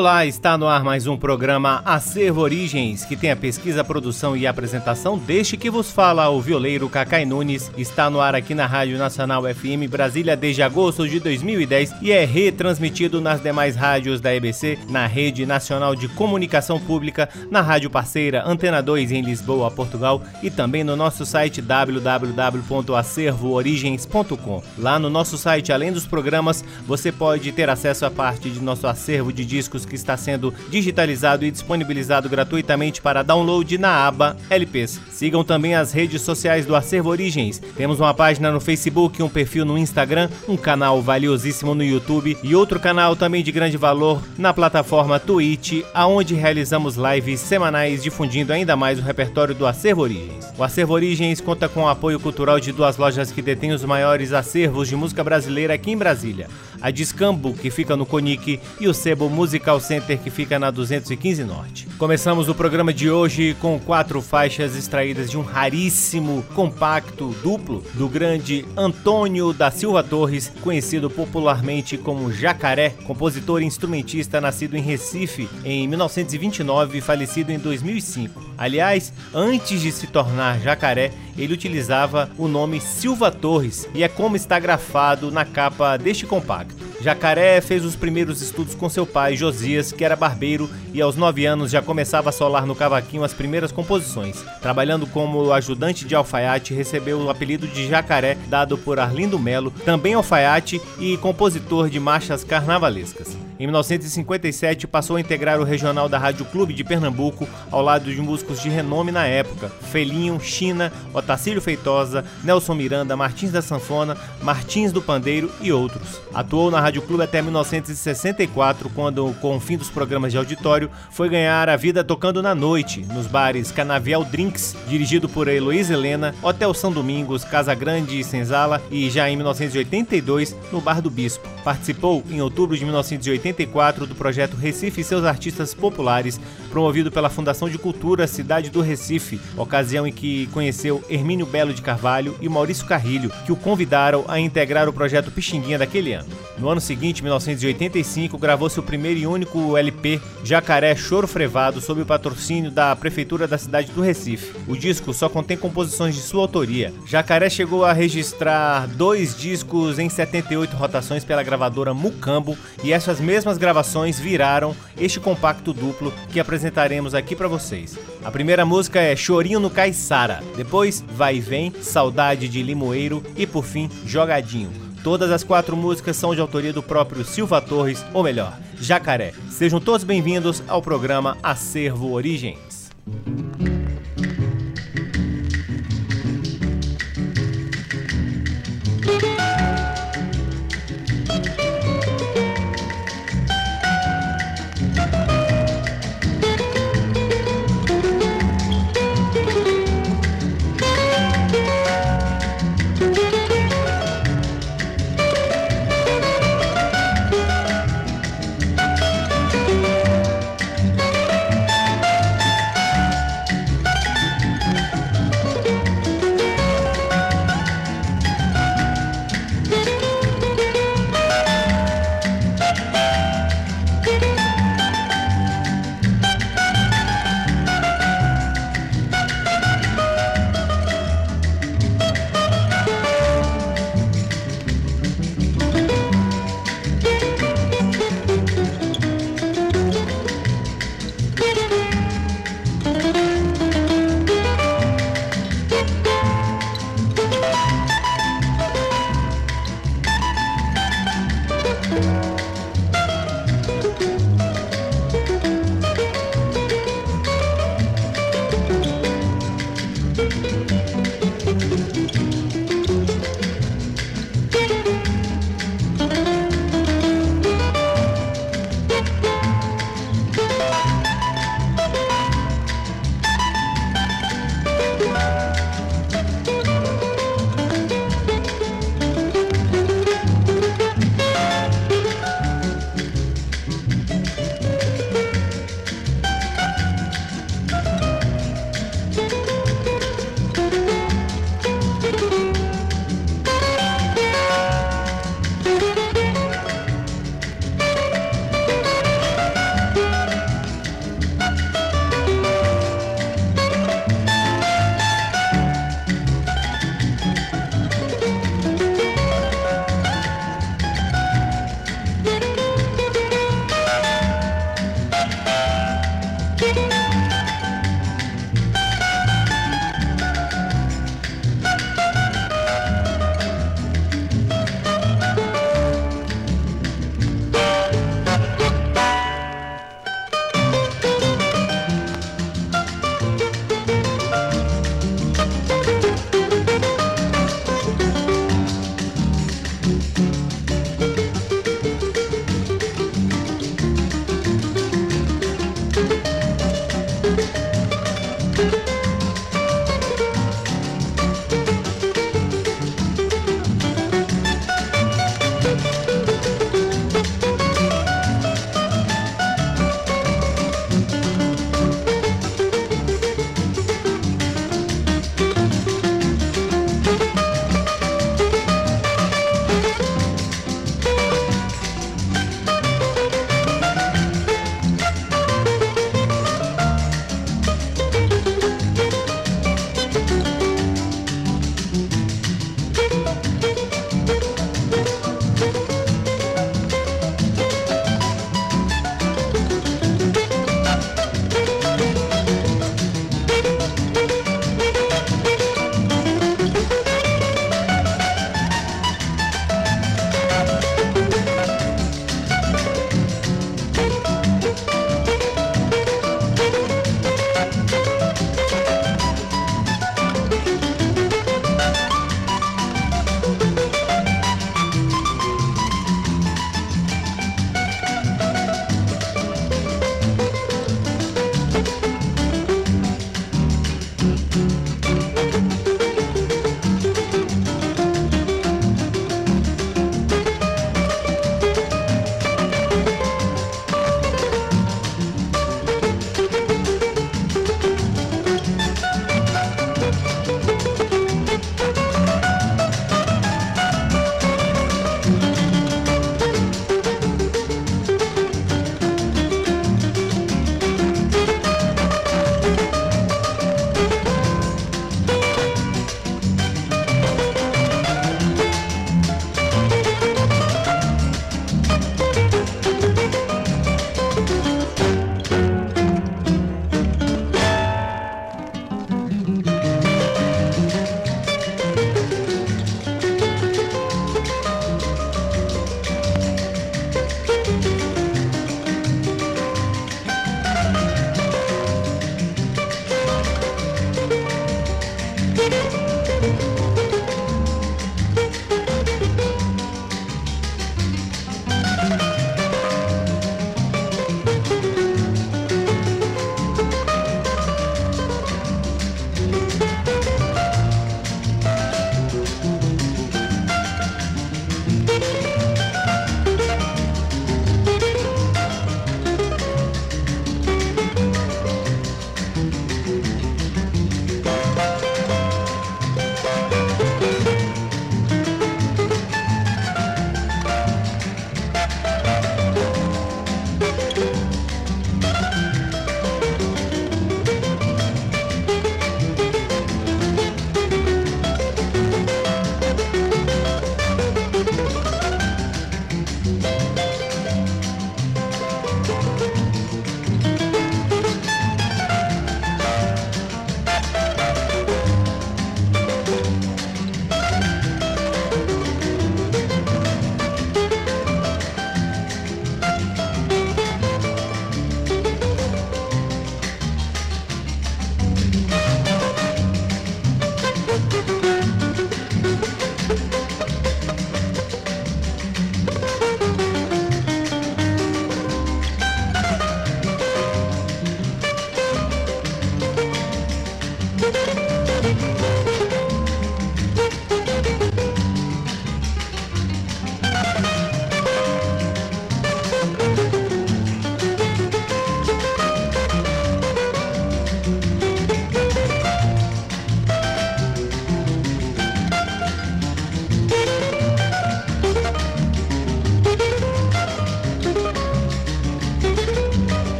Olá, está no ar mais um programa Acervo Origens, que tem a pesquisa, produção e apresentação deste que vos fala o violeiro Cacai Nunes. Está no ar aqui na Rádio Nacional FM Brasília desde agosto de 2010 e é retransmitido nas demais rádios da EBC, na Rede Nacional de Comunicação Pública, na rádio parceira Antena 2 em Lisboa, Portugal e também no nosso site www.acervoorigens.com. Lá no nosso site, além dos programas, você pode ter acesso a parte de nosso acervo de discos que está sendo digitalizado e disponibilizado gratuitamente para download na aba LPs. Sigam também as redes sociais do Acervo Origens. Temos uma página no Facebook, um perfil no Instagram, um canal valiosíssimo no YouTube e outro canal também de grande valor na plataforma Twitch, aonde realizamos lives semanais difundindo ainda mais o repertório do Acervo Origens. O Acervo Origens conta com o apoio cultural de duas lojas que detêm os maiores acervos de música brasileira aqui em Brasília a Discambo, que fica no Conic, e o Sebo Musical Center, que fica na 215 Norte. Começamos o programa de hoje com quatro faixas extraídas de um raríssimo compacto duplo do grande Antônio da Silva Torres, conhecido popularmente como Jacaré, compositor e instrumentista nascido em Recife em 1929 e falecido em 2005. Aliás, antes de se tornar Jacaré, ele utilizava o nome Silva Torres e é como está grafado na capa deste compacto. Jacaré fez os primeiros estudos com seu pai, Josias, que era barbeiro e aos 9 anos já começava a solar no cavaquinho as primeiras composições. Trabalhando como ajudante de alfaiate, recebeu o apelido de Jacaré, dado por Arlindo Melo, também alfaiate e compositor de marchas carnavalescas. Em 1957, passou a integrar o regional da Rádio Clube de Pernambuco, ao lado de músicos de renome na época: Felinho, China, Otacílio Feitosa, Nelson Miranda, Martins da Sanfona, Martins do Pandeiro e outros. Atuou na Rádio Clube até 1964, quando, com o fim dos programas de auditório, foi ganhar a vida tocando na noite, nos bares Canavial Drinks, dirigido por Heloísa Helena, Hotel São Domingos, Casa Grande e Senzala, e já em 1982, no Bar do Bispo. Participou, em outubro de 1980, 84 do projeto Recife e seus artistas populares, promovido pela Fundação de Cultura Cidade do Recife, ocasião em que conheceu Hermínio Belo de Carvalho e Maurício Carrilho, que o convidaram a integrar o projeto Pixinguinha daquele ano. No ano seguinte, 1985, gravou seu primeiro e único LP, Jacaré Choro Frevado, sob o patrocínio da Prefeitura da cidade do Recife. O disco só contém composições de sua autoria. Jacaré chegou a registrar dois discos em 78 rotações pela gravadora Mucambo e essas mesmas gravações viraram este compacto duplo que apresentaremos aqui para vocês. A primeira música é Chorinho no Caiçara, depois Vai e Vem, Saudade de Limoeiro e por fim Jogadinho. Todas as quatro músicas são de autoria do próprio Silva Torres, ou melhor, Jacaré. Sejam todos bem-vindos ao programa Acervo Origens.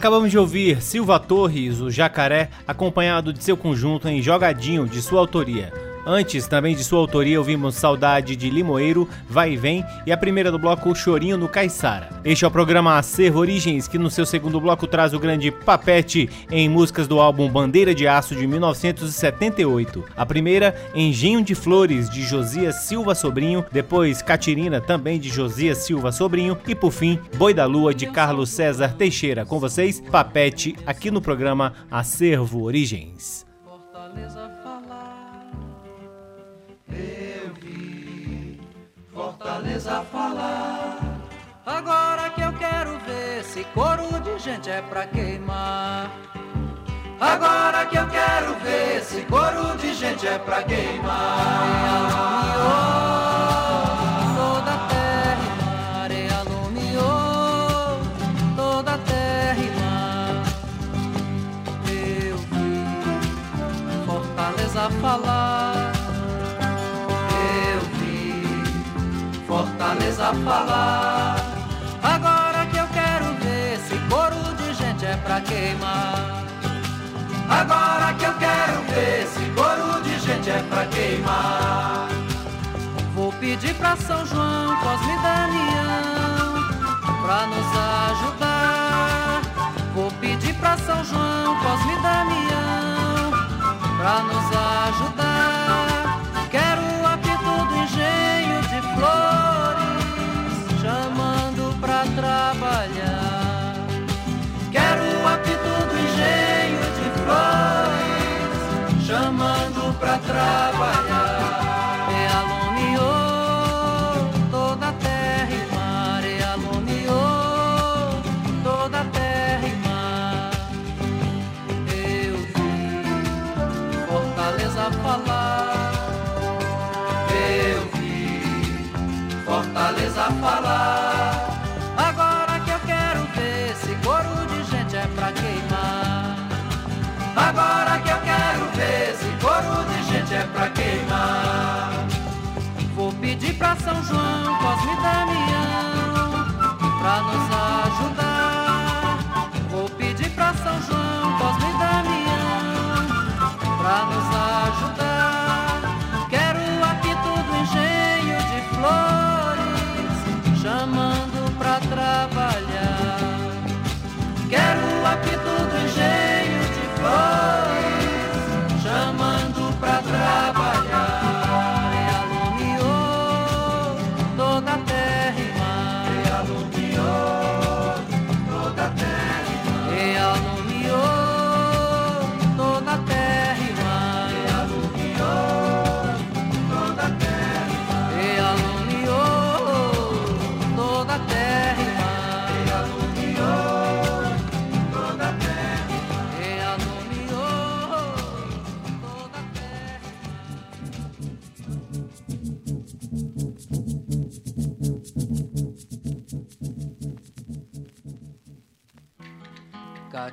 Acabamos de ouvir Silva Torres, o Jacaré, acompanhado de seu conjunto em Jogadinho, de sua autoria. Antes, também de sua autoria, ouvimos Saudade de Limoeiro, Vai e Vem e a primeira do bloco Chorinho no Caiçara. Este é o programa Acervo Origens, que no seu segundo bloco traz o grande Papete em músicas do álbum Bandeira de Aço de 1978. A primeira, Engenho de Flores, de Josias Silva Sobrinho, depois Catirina, também de Josias Silva Sobrinho e por fim, Boi da Lua, de Carlos César Teixeira. Com vocês, Papete, aqui no programa Acervo Origens. Fortaleza. Fortaleza falar. Agora que eu quero ver se coro de gente é pra queimar. Agora que eu quero ver se coro de gente é pra queimar. Fortaleza falar. Agora que eu quero ver se coro de gente é pra queimar. Agora que eu quero ver se coro de gente é pra queimar. Vou pedir pra São João, Cosme e Damião, pra nos ajudar. Vou pedir pra São João, Cosme e Damião, pra nos ajudar. Trabalhar. E alumiou toda a terra e mar, e alumiou toda a terra e mar. Eu vi Fortaleza falar. Eu vi Fortaleza falar. Vou pedir pra São João, Cosme e Damião, pra nos ajudar.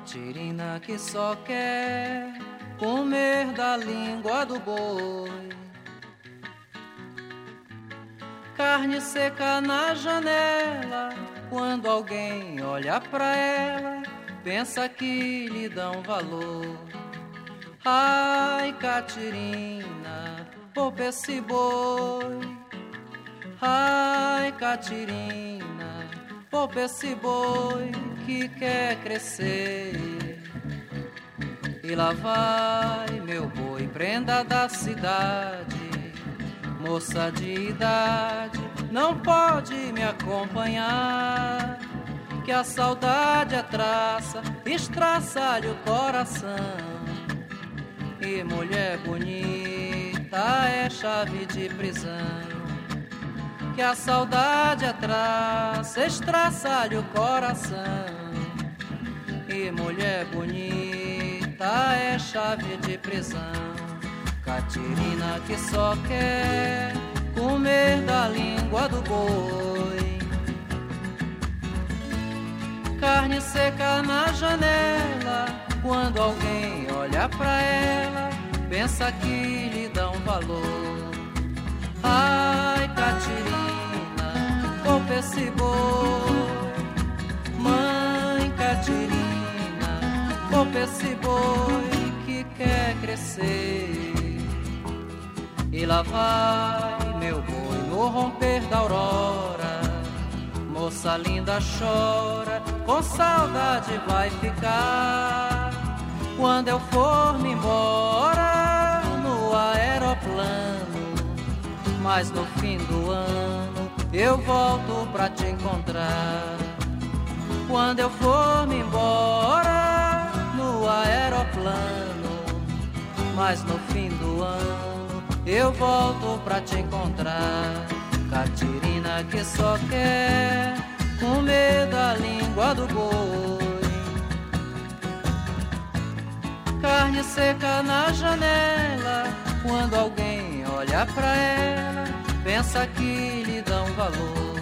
Catirina que só quer comer da língua do boi. Carne seca na janela, quando alguém olha pra ela, pensa que lhe dão valor. Ai, Catirina, poupa esse boi. Ai, Catirina, poupa esse boi que quer crescer. E lá vai meu boi, prenda da cidade, moça de idade, não pode me acompanhar. Que a saudade é traça, estraça-lhe o coração. E mulher bonita é chave de prisão que a saudade atrás estraça-lhe o coração. E mulher bonita é chave de prisão. Catirina que só quer comer da língua do boi. Carne seca na janela, quando alguém olha pra ela, pensa que lhe dá um valor. Ai, Catirina, esse boi. Mãe Catirina, poupa esse boi que quer crescer. E lá vai meu boi no romper da aurora. Moça linda chora, com saudade vai ficar. Quando eu for me embora no aeroplano, mas no fim do ano eu volto pra te encontrar. Quando eu for me embora no aeroplano, mas no fim do ano eu volto pra te encontrar. Catirina que só quer comer da língua do boi. Carne seca na janela, quando alguém olha pra ela, pensa que lhe dão valor.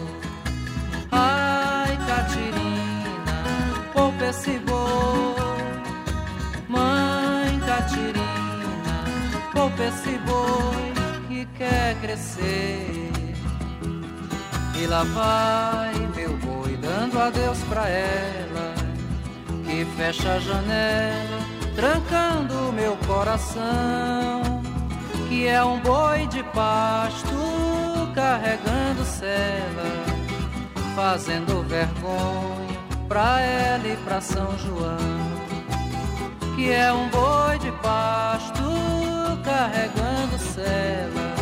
Ai, Catirina, poupa esse boi. Mãe Catirina, poupa esse boi que quer crescer. E lá vai meu boi dando adeus pra ela, que fecha a janela, trancando meu coração, que é um boi de pasto carregando cela, fazendo vergonha pra ela e pra São João, que é um boi de pasto carregando cela,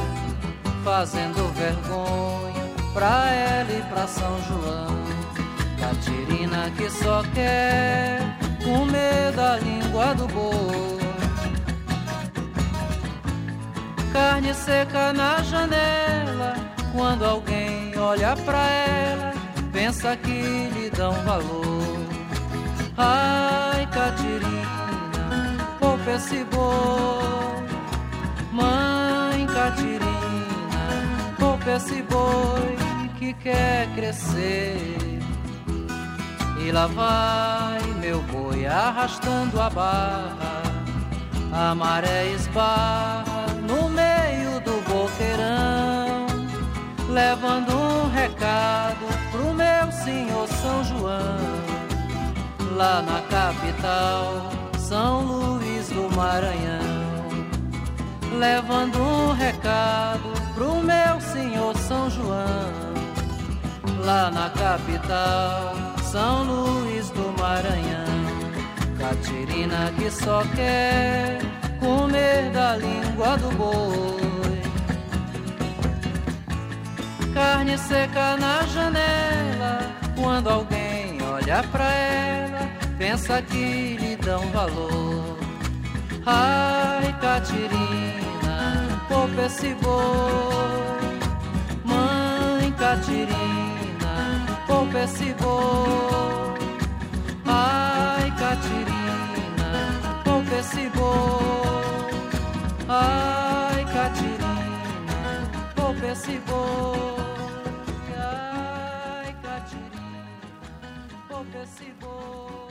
fazendo vergonha pra ela e pra São João. Catirina que só quer comer da língua do boi. Carne seca na janela, quando alguém olha pra ela, pensa que lhe dão valor. Ai, Catirina, poupa esse boi. Mãe Catirina, poupa esse boi que quer crescer. E lá vai meu boi arrastando a barra, a maré esbarra levando um recado pro meu senhor São João, lá na capital, São Luís do Maranhão levando um recado pro meu senhor São João, lá na capital, São Luís do Maranhão. Catirina que só quer comer da língua do boi. Carne seca na janela, quando alguém olha pra ela, pensa que lhe dão valor. Ai, Catirina, poupa esse boi. Mãe Catirina, poupa esse boi. Ai, Catirina, poupa esse boi. Ai, Catirina, esse boi. Ai, Catirina, poupa esse boi.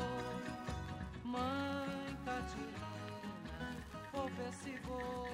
Mãe Catirina, poupa esse boi.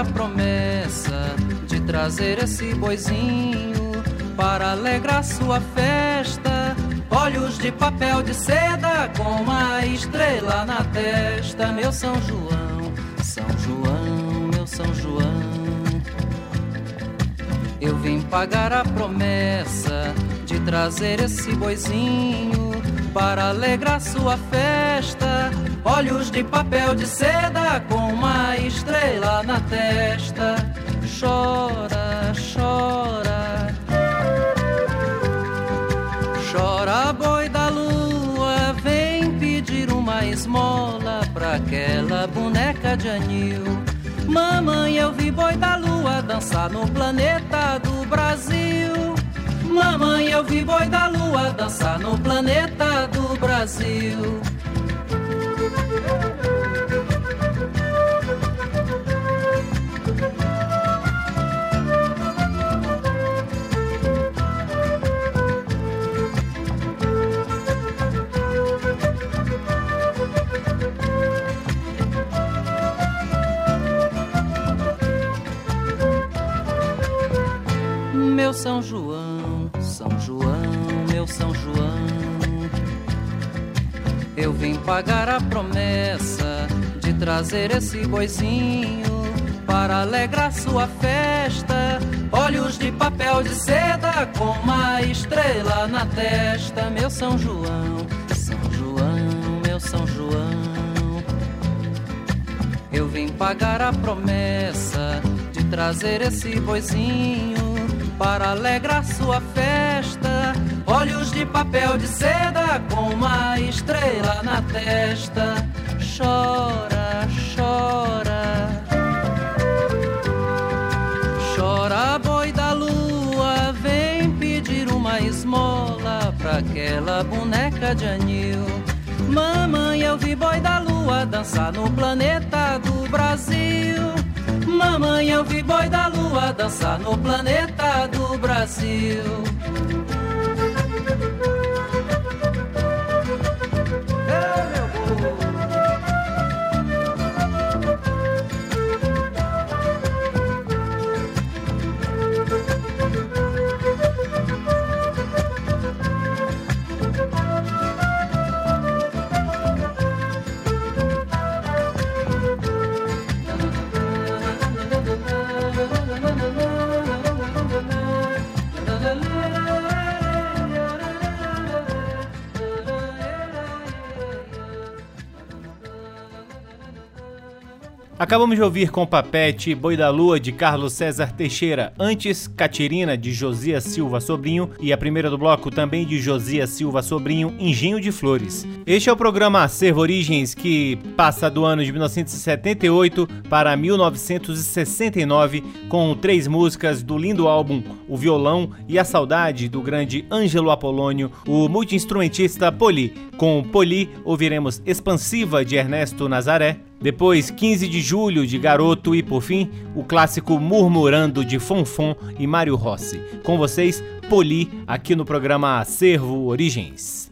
A promessa de trazer esse boizinho para alegrar sua festa. Olhos de papel de seda com uma estrela na testa. Meu São João, São João, meu São João. Eu vim pagar a promessa de trazer esse boizinho para alegrar sua festa. Olhos de papel de seda com uma estrela na testa. Chora, chora. Chora, boi da lua, vem pedir uma esmola pra aquela boneca de anil. Mamãe, eu vi boi da lua dançar no planeta do Brasil. Mamãe, eu vi boi da lua dançar no planeta do Brasil. São João, São João, meu São João. Eu vim pagar a promessa de trazer esse boizinho para alegrar sua festa. Olhos de papel de seda com uma estrela na testa, meu São João, São João, meu São João. Eu vim pagar a promessa de trazer esse boizinho para alegrar sua festa. Olhos de papel de seda com uma estrela na testa. Chora, chora. Chora, boi da lua, vem pedir uma esmola pra aquela boneca de anil. Mamãe, eu vi boi da lua dançar no planeta do Brasil. Mamãe, eu vi boi da lua dançar no planeta do Brasil. Acabamos de ouvir com Papete Boi da Lua de Carlos César Teixeira, antes Catirina de Josias Silva Sobrinho e a primeira do bloco também de Josias Silva Sobrinho, Engenho de Flores. Este é o programa Acervo Origens que passa do ano de 1978 para 1969 com três músicas do lindo álbum O Violão e a Saudade do grande Ângelo Apolônio, o multiinstrumentista Poli. Com Poli ouviremos Expansiva de Ernesto Nazaré, depois, 15 de julho de Garoto e, por fim, o clássico Murmurando de Fonfon e Mário Rossi. Com vocês, Poli, aqui no programa Acervo Origens.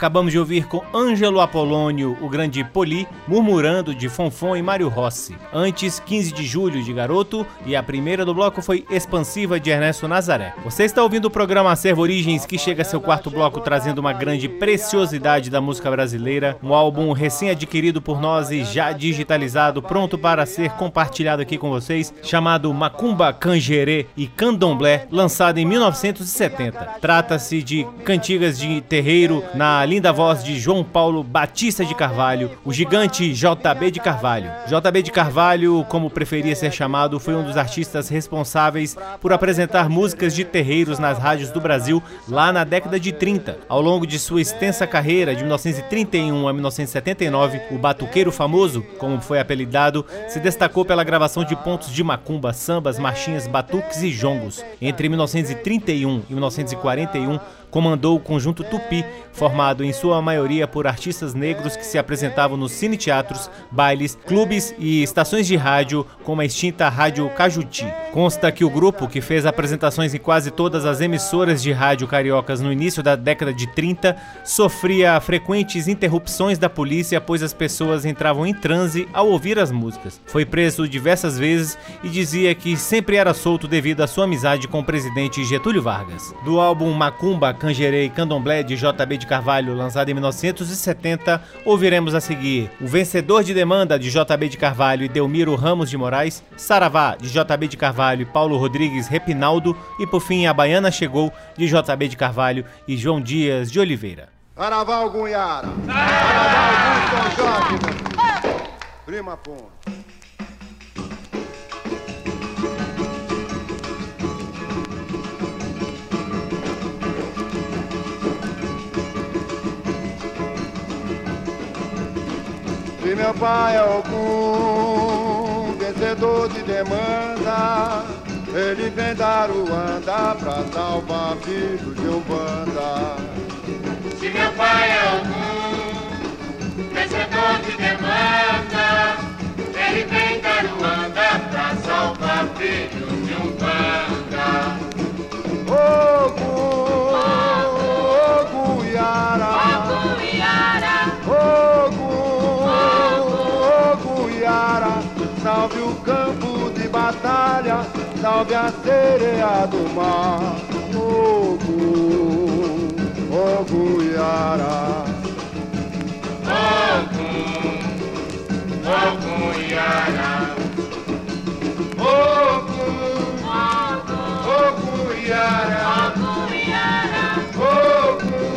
Acabamos de ouvir com Ângelo Apolônio, o grande Poli, murmurando de Fonfon e Mário Rossi. Antes, 15 de julho de Garoto e a primeira do bloco foi Expansiva de Ernesto Nazaré. Você está ouvindo o programa Acervo Origens, que chega a seu quarto bloco trazendo uma grande preciosidade da música brasileira, um álbum recém-adquirido por nós e já digitalizado, pronto para ser compartilhado aqui com vocês, chamado Macumba Cangerê e Candomblé, lançado em 1970. Trata-se de cantigas de terreiro na linda voz de João Paulo Batista de Carvalho, o gigante JB de Carvalho. JB de Carvalho, como preferia ser chamado, foi um dos artistas responsáveis por apresentar músicas de terreiros nas rádios do Brasil lá na década de 30. Ao longo de sua extensa carreira, de 1931 a 1979, o batuqueiro famoso, como foi apelidado, se destacou pela gravação de pontos de macumba, sambas, marchinhas, batuques e jongos. Entre 1931 e 1941, comandou o conjunto Tupi, formado em sua maioria por artistas negros que se apresentavam nos cine-teatros, bailes, clubes e estações de rádio, como a extinta Rádio Cajuti. Consta que o grupo, que fez apresentações em quase todas as emissoras de rádio cariocas no início da década de 30, sofria frequentes interrupções da polícia, pois as pessoas entravam em transe ao ouvir as músicas. Foi preso diversas vezes e dizia que sempre era solto devido à sua amizade com o presidente Getúlio Vargas. Do álbum Macumba, Cangerei Candomblé de JB de Carvalho, lançado em 1970, ouviremos a seguir. O Vencedor de Demanda de JB de Carvalho e Delmiro Ramos de Moraes, Saravá de JB de Carvalho e Paulo Rodrigues Repinaldo e por fim A Baiana Chegou de JB de Carvalho e João Dias de Oliveira. Araval Gunhara, Araval Jorge, Prima Ponte. Se meu pai é algum vencedor de demanda, ele vem dar o anda pra salvar filhos de Umbanda. Se meu pai é algum vencedor de demanda, ele vem dar o anda pra salvar filhos de Umbanda. Yara. Ogum, Yara. Batalha, salve a sereia do mar. Yara. Ogum, Ogum Yara. Ogum, Ogum Yara. Ogum,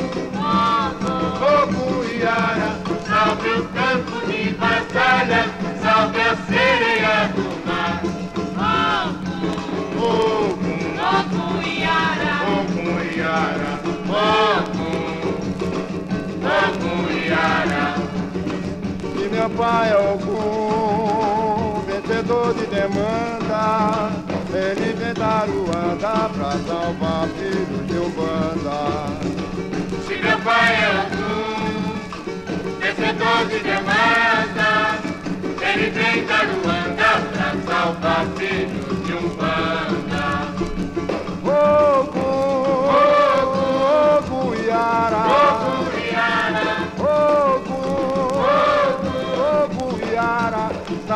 Ogum Yara. Salve o campo de batalha, pai algum vencedor de demanda, ele vem dar o anda pra salvar filhos de Umbanda. Se meu pai é algum vencedor de demanda, ele vem dar o anda pra salvar filhos de Umbanda.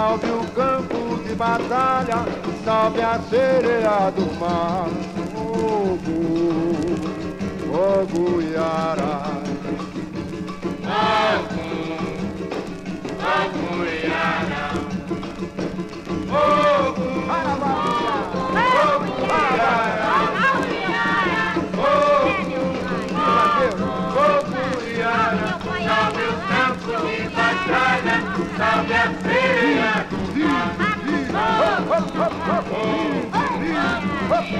Salve o campo de batalha, salve a sereia do mar. Ogum, Ogum Yara. Ogum, Ogum Yara. Ogum, Salve E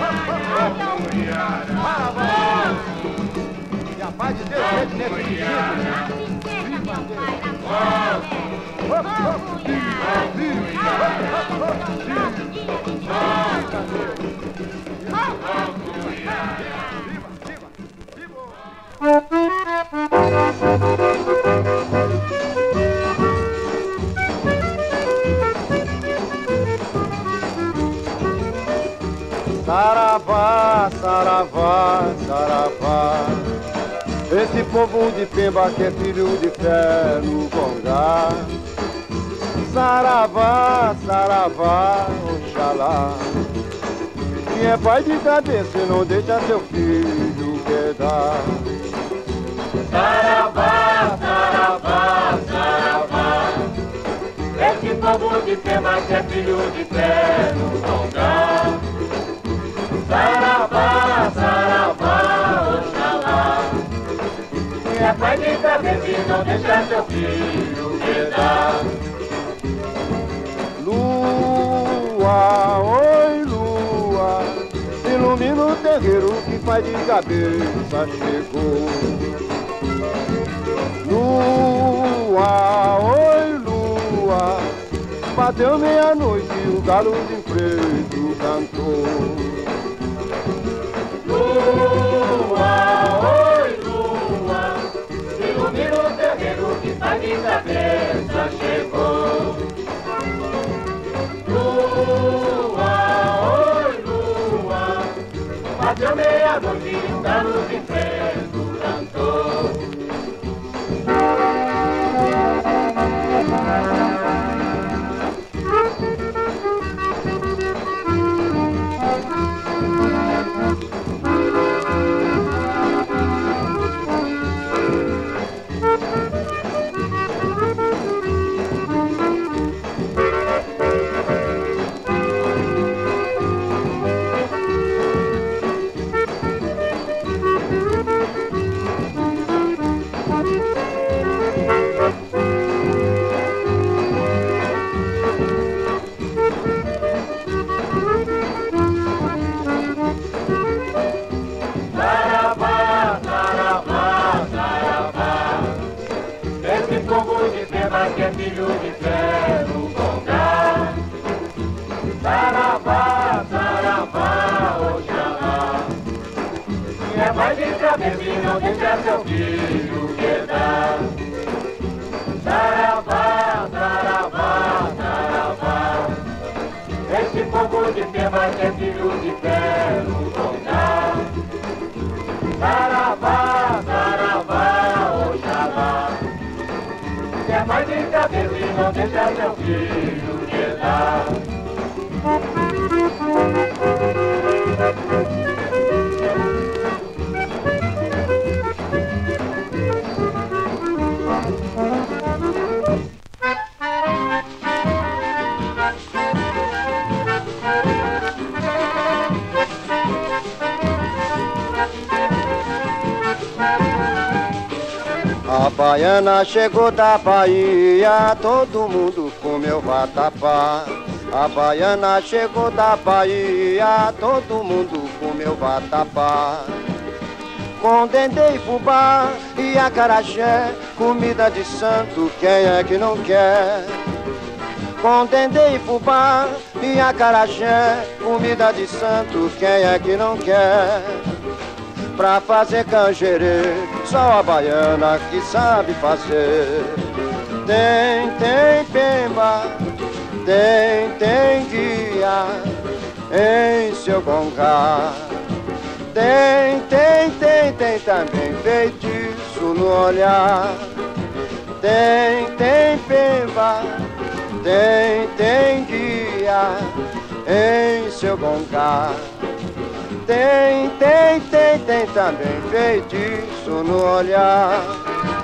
a paz de Deus seja nesse dia. Saravá, saravá, saravá. Esse povo de Pemba que é filho de fé no congá. Saravá, saravá, oxalá. Quem é pai de cabeça não deixa seu filho quedar. Saravá, saravá, saravá. Esse povo de Pemba que é filho de fé no congá. Saravá, saravá, oxalá. Quem é pai de cabeça não deixa seu filho quedar. Lua, oi lua, ilumina o terreiro que pai de cabeça chegou. Lua, oi lua, bateu meia-noite e o galo de preto cantou. Lua, oi lua, ilumina o terreiro que pai de cabeça chegou. Lua, oi lua, bateu meia-noite e o galo de preto A baiana chegou da Bahia, todo mundo comeu vatapá. A baiana chegou da Bahia, todo mundo comeu vatapá. Com dendê e fubá e acarajé, comida de santo, quem é que não quer? Com dendê e fubá e acarajé, comida de santo, quem é que não quer? Pra fazer canjerê, só a baiana que sabe fazer. Tem, tem pemba, tem, tem guia em seu congá. Tem, tem, tem, tem também feitiço no olhar. Tem, tem pemba, tem, tem guia em seu congá. Tem, tem, tem, tem também feitiço no olhar.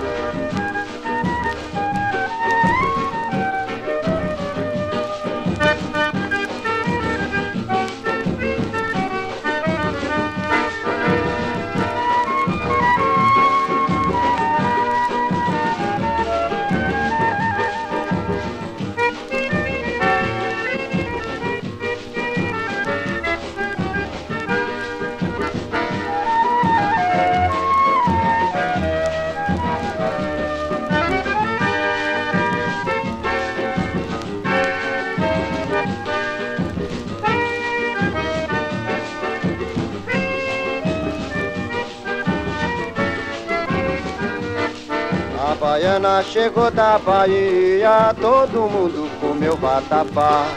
A baiana chegou da Bahia, todo mundo comeu vatapá.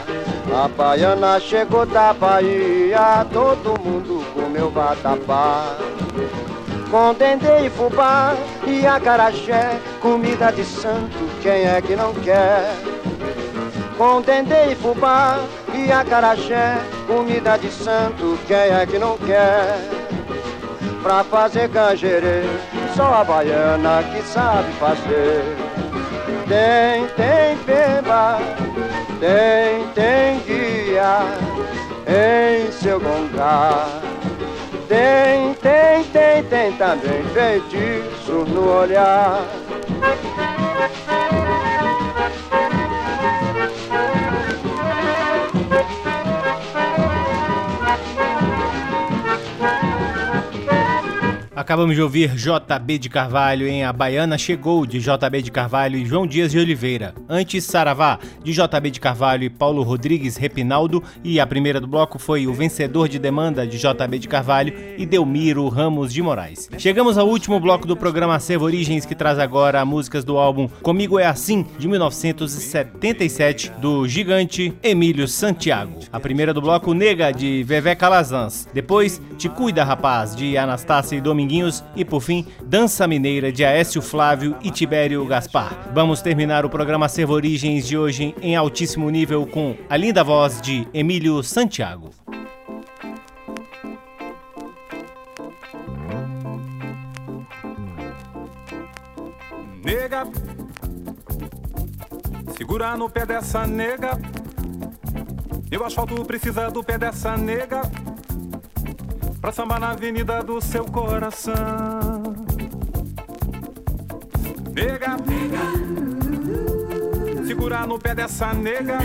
A baiana chegou da Bahia, todo mundo comeu vatapá. com dendê e fubá e acarajé, comida de santo, quem é que não quer? Com dendê e fubá e acarajé, comida de santo, quem é que não quer? Pra fazer canjerê, só a baiana que sabe fazer. Tem, tem beba, tem, tem guia em seu gongar. Tem, tem, tem, tem também feitiço no olhar. Acabamos de ouvir JB de Carvalho em A Baiana Chegou, de JB de Carvalho e João Dias de Oliveira. Antes, Saravá, de JB de Carvalho e Paulo Rodrigues Repinaldo. E a primeira do bloco foi O Vencedor de Demanda, de JB de Carvalho e Delmiro Ramos de Moraes. Chegamos ao último bloco do programa Acervo Origens, que traz agora músicas do álbum Comigo é Assim, de 1977, do gigante Emílio Santiago. A primeira do bloco, Nega, de Vevé Calazans. Depois, Te Cuida Rapaz, de Anastácia e Dominguinhos e por fim, Dança Mineira de Aécio Flávio e Tibério Gaspar. Vamos terminar o programa Servo Origens de hoje em altíssimo nível com a linda voz de Emílio Santiago. Nega, segura no pé dessa nega. O asfalto precisa do pé dessa nega pra sambar na avenida do seu coração. Nega, segurar no pé dessa nega.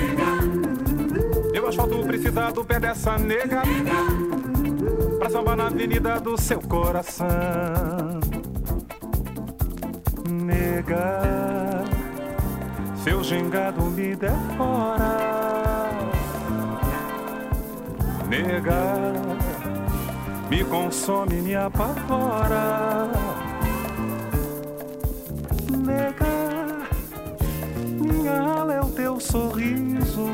Eu asfalto precisa do pé dessa nega pra sambar na avenida do seu coração. Nega, seu gingado me devora. Nega me consome, me apavora. Nega, minha ala é o teu sorriso.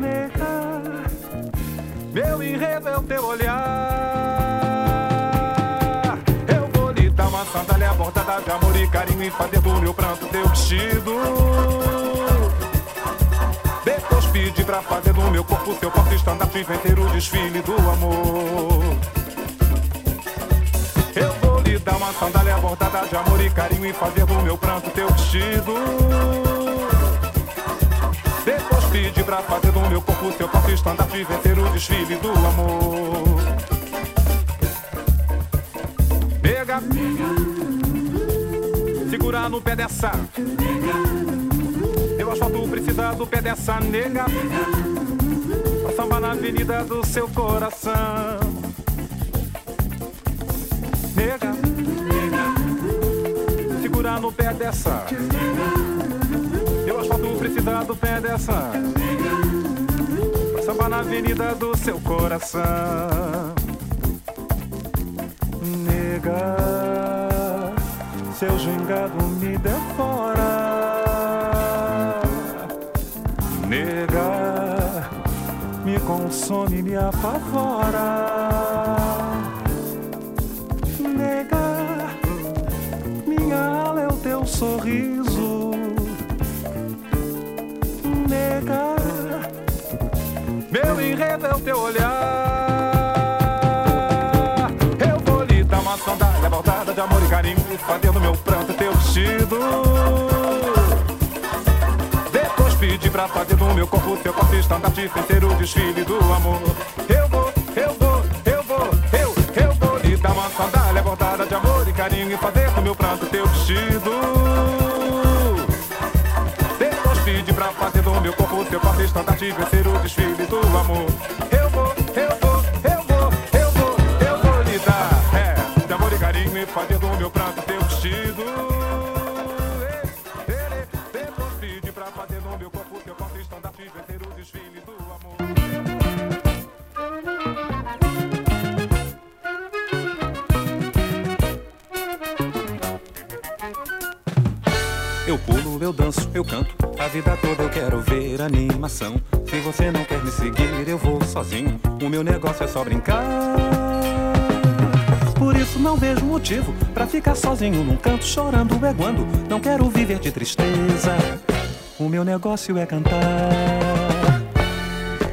Nega, meu enredo é o teu olhar. Eu vou lhe dar uma sandália bordada de amor e carinho e fazer do meu pranto teu vestido pedi pra fazer do meu corpo teu porta estandarte ter o desfile do amor. Eu vou lhe dar uma sandália bordada de amor e carinho e fazer do meu pranto teu vestido. Depois pedi pra fazer do meu corpo teu porta estandarte ter o desfile do amor. Pega, segura no pé dessa. Eu asfalto precisa do pé dessa nega. Pra sambar na avenida do seu coração. Nega, segura no pé dessa. Eu asfalto precisa do pé dessa. Pra sambar na avenida do seu coração. Nega, seu gingado me devora consome, me apavora. Nega, minha ala é o teu sorriso. Nega, meu enredo é o teu olhar. Eu vou lhe dar uma sandália bordada de amor e carinho, fazendo meu pranto teu vestido pra fazer do meu corpo teu corpo estandarte Feiteiro o desfile do amor. Eu vou, eu vou, eu vou, eu, eu vou lhe dar uma sandália bordada de amor e carinho E fazer do meu pranto teu vestido. Depois pedi pra fazer do meu corpo teu corpo estandarte Vencer o desfile eu danço, eu canto. A vida toda eu quero ver animação. Se você não quer me seguir, eu vou sozinho. O meu negócio é só brincar. Por isso não vejo motivo pra ficar sozinho num canto chorando, beguando. Não quero viver de tristeza. O meu negócio é cantar.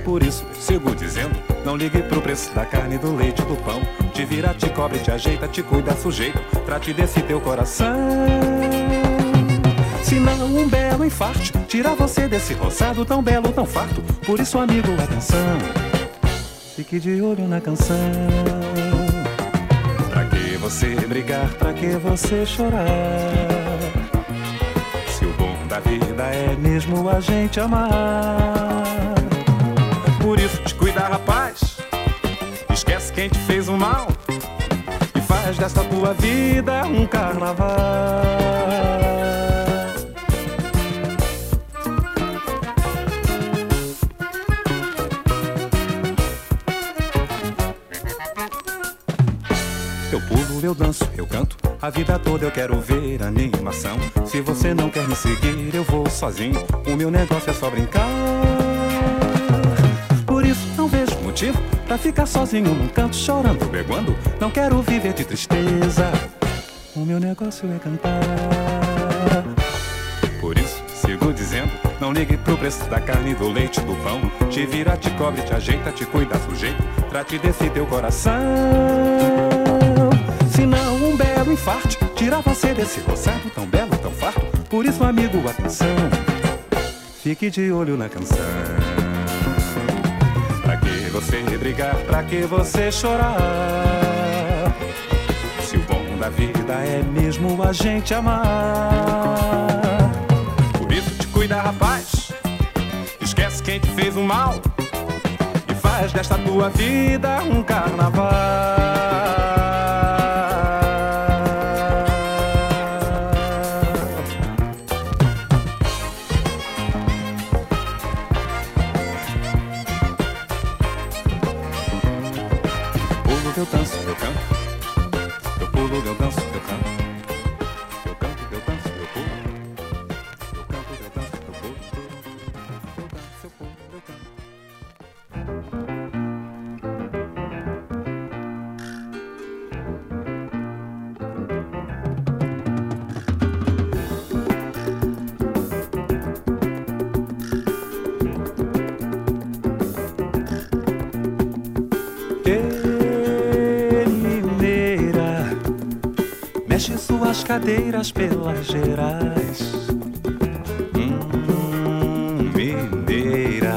Por isso, sigo dizendo: não ligue pro preço da carne, do leite, do pão. Te vira, te cobre, te ajeita, te cuida, sujeito. Trate desse teu coração. Se não, um belo infarte tira você desse roçado tão belo, tão farto. Por isso, amigo, atenção. Fique de olho na canção. Pra que você brigar? Pra que você chorar? Se o bom da vida é mesmo a gente amar. Por isso, te cuida, rapaz. Esquece quem te fez o mal. E faz desta tua vida um carnaval. Eu danço, eu canto. A vida toda eu quero ver animação. Se você não quer me seguir, eu vou sozinho. O meu negócio é só brincar. Por isso não vejo motivo pra ficar sozinho num canto chorando, beguando. Não quero viver de tristeza. O meu negócio é cantar. Por isso sigo dizendo, não ligue pro preço da carne, do leite, do pão. Te vira, te cobre, te ajeita, te cuida, sujeito. Trate desse teu coração um infarte. Tira você desse roçado tão belo, tão farto. Por isso, amigo, atenção. Fique de olho na canção. Pra que você brigar? Pra que você chorar? Se o bom da vida é mesmo a gente amar. Por isso, te cuida, rapaz. Esquece quem te fez o mal. E faz desta tua vida um carnaval. Pelas gerais. Hum, mineira,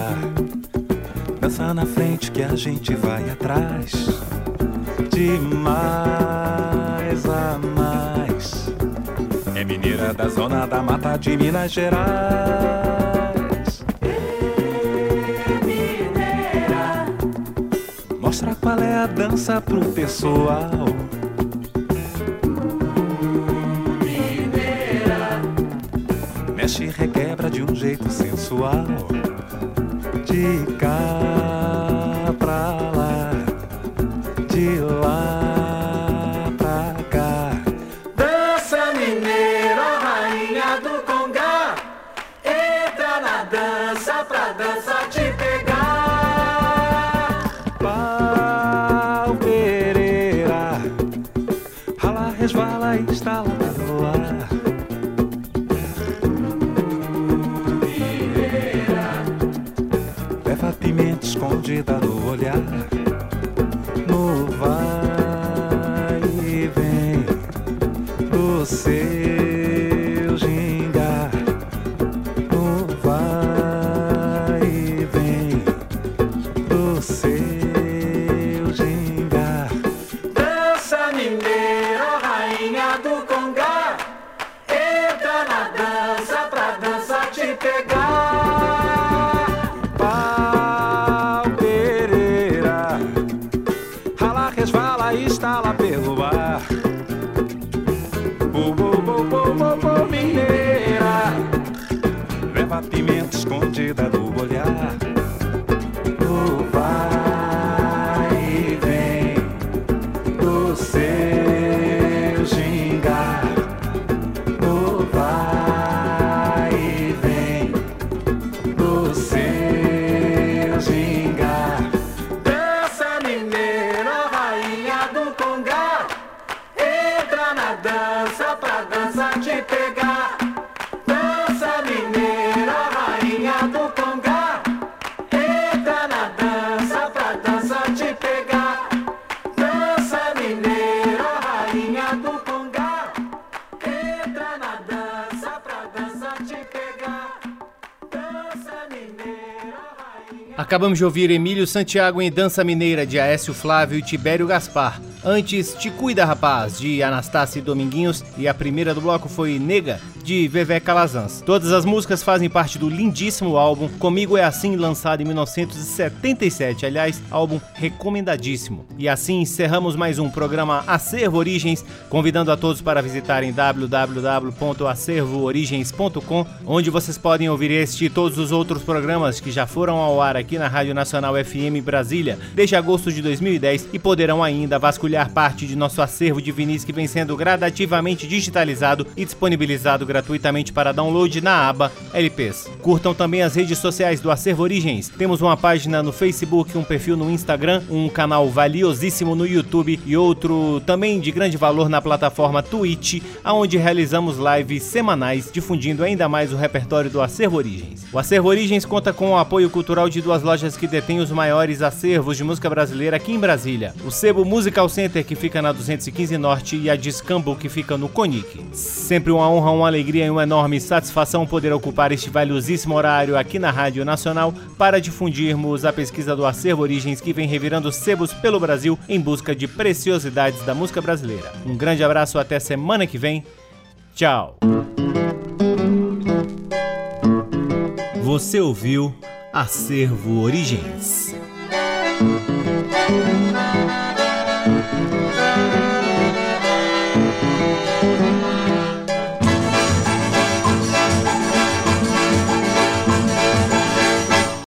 dança na frente que a gente vai atrás. De mais a mais. É mineira da zona da mata de Minas Gerais. Mostra qual é a dança pro pessoal. Jeito sensual. De cá pra lá, de lá pra cá. Dança mineira, rainha do Congá. Entra na dança pra dança te pegar. Acabamos de ouvir Emílio Santiago em Dança Mineira de Aécio Flávio e Tibério Gaspar. Antes, Te Cuida Rapaz, de Anastácio Dominguinhos. E a primeira do bloco foi Nega, de Vevé Calazans. Todas as músicas fazem parte do lindíssimo álbum Comigo é Assim, lançado em 1977. Aliás, álbum recomendadíssimo. E assim encerramos mais um programa Acervo Origens, convidando a todos para visitarem www.acervoorigens.com, onde vocês podem ouvir este e todos os outros programas que já foram ao ar aqui na Rádio Nacional FM Brasília desde agosto de 2010 e poderão ainda vasculhar parte de nosso acervo de vinis que vem sendo gradativamente digitalizado e disponibilizado gratuitamente para download na aba LPs. Curtam também as redes sociais do Acervo Origens. Temos uma página no Facebook, um perfil no Instagram, um canal valiosíssimo no YouTube e outro também de grande valor na plataforma Twitch, aonde realizamos lives semanais difundindo ainda mais o repertório do Acervo Origens. O Acervo Origens conta com o apoio cultural de duas lojas que detêm os maiores acervos de música brasileira aqui em Brasília. O Sebo Musical Center, que fica na 215 Norte, e a Discambo, que fica no Conic. Sempre uma honra, uma alegria alegria e uma enorme satisfação poder ocupar este valiosíssimo horário aqui na Rádio Nacional para difundirmos a pesquisa do Acervo Origens que vem revirando sebos pelo Brasil em busca de preciosidades da música brasileira. Um grande abraço, até semana que vem. Tchau. Você ouviu Acervo Origens.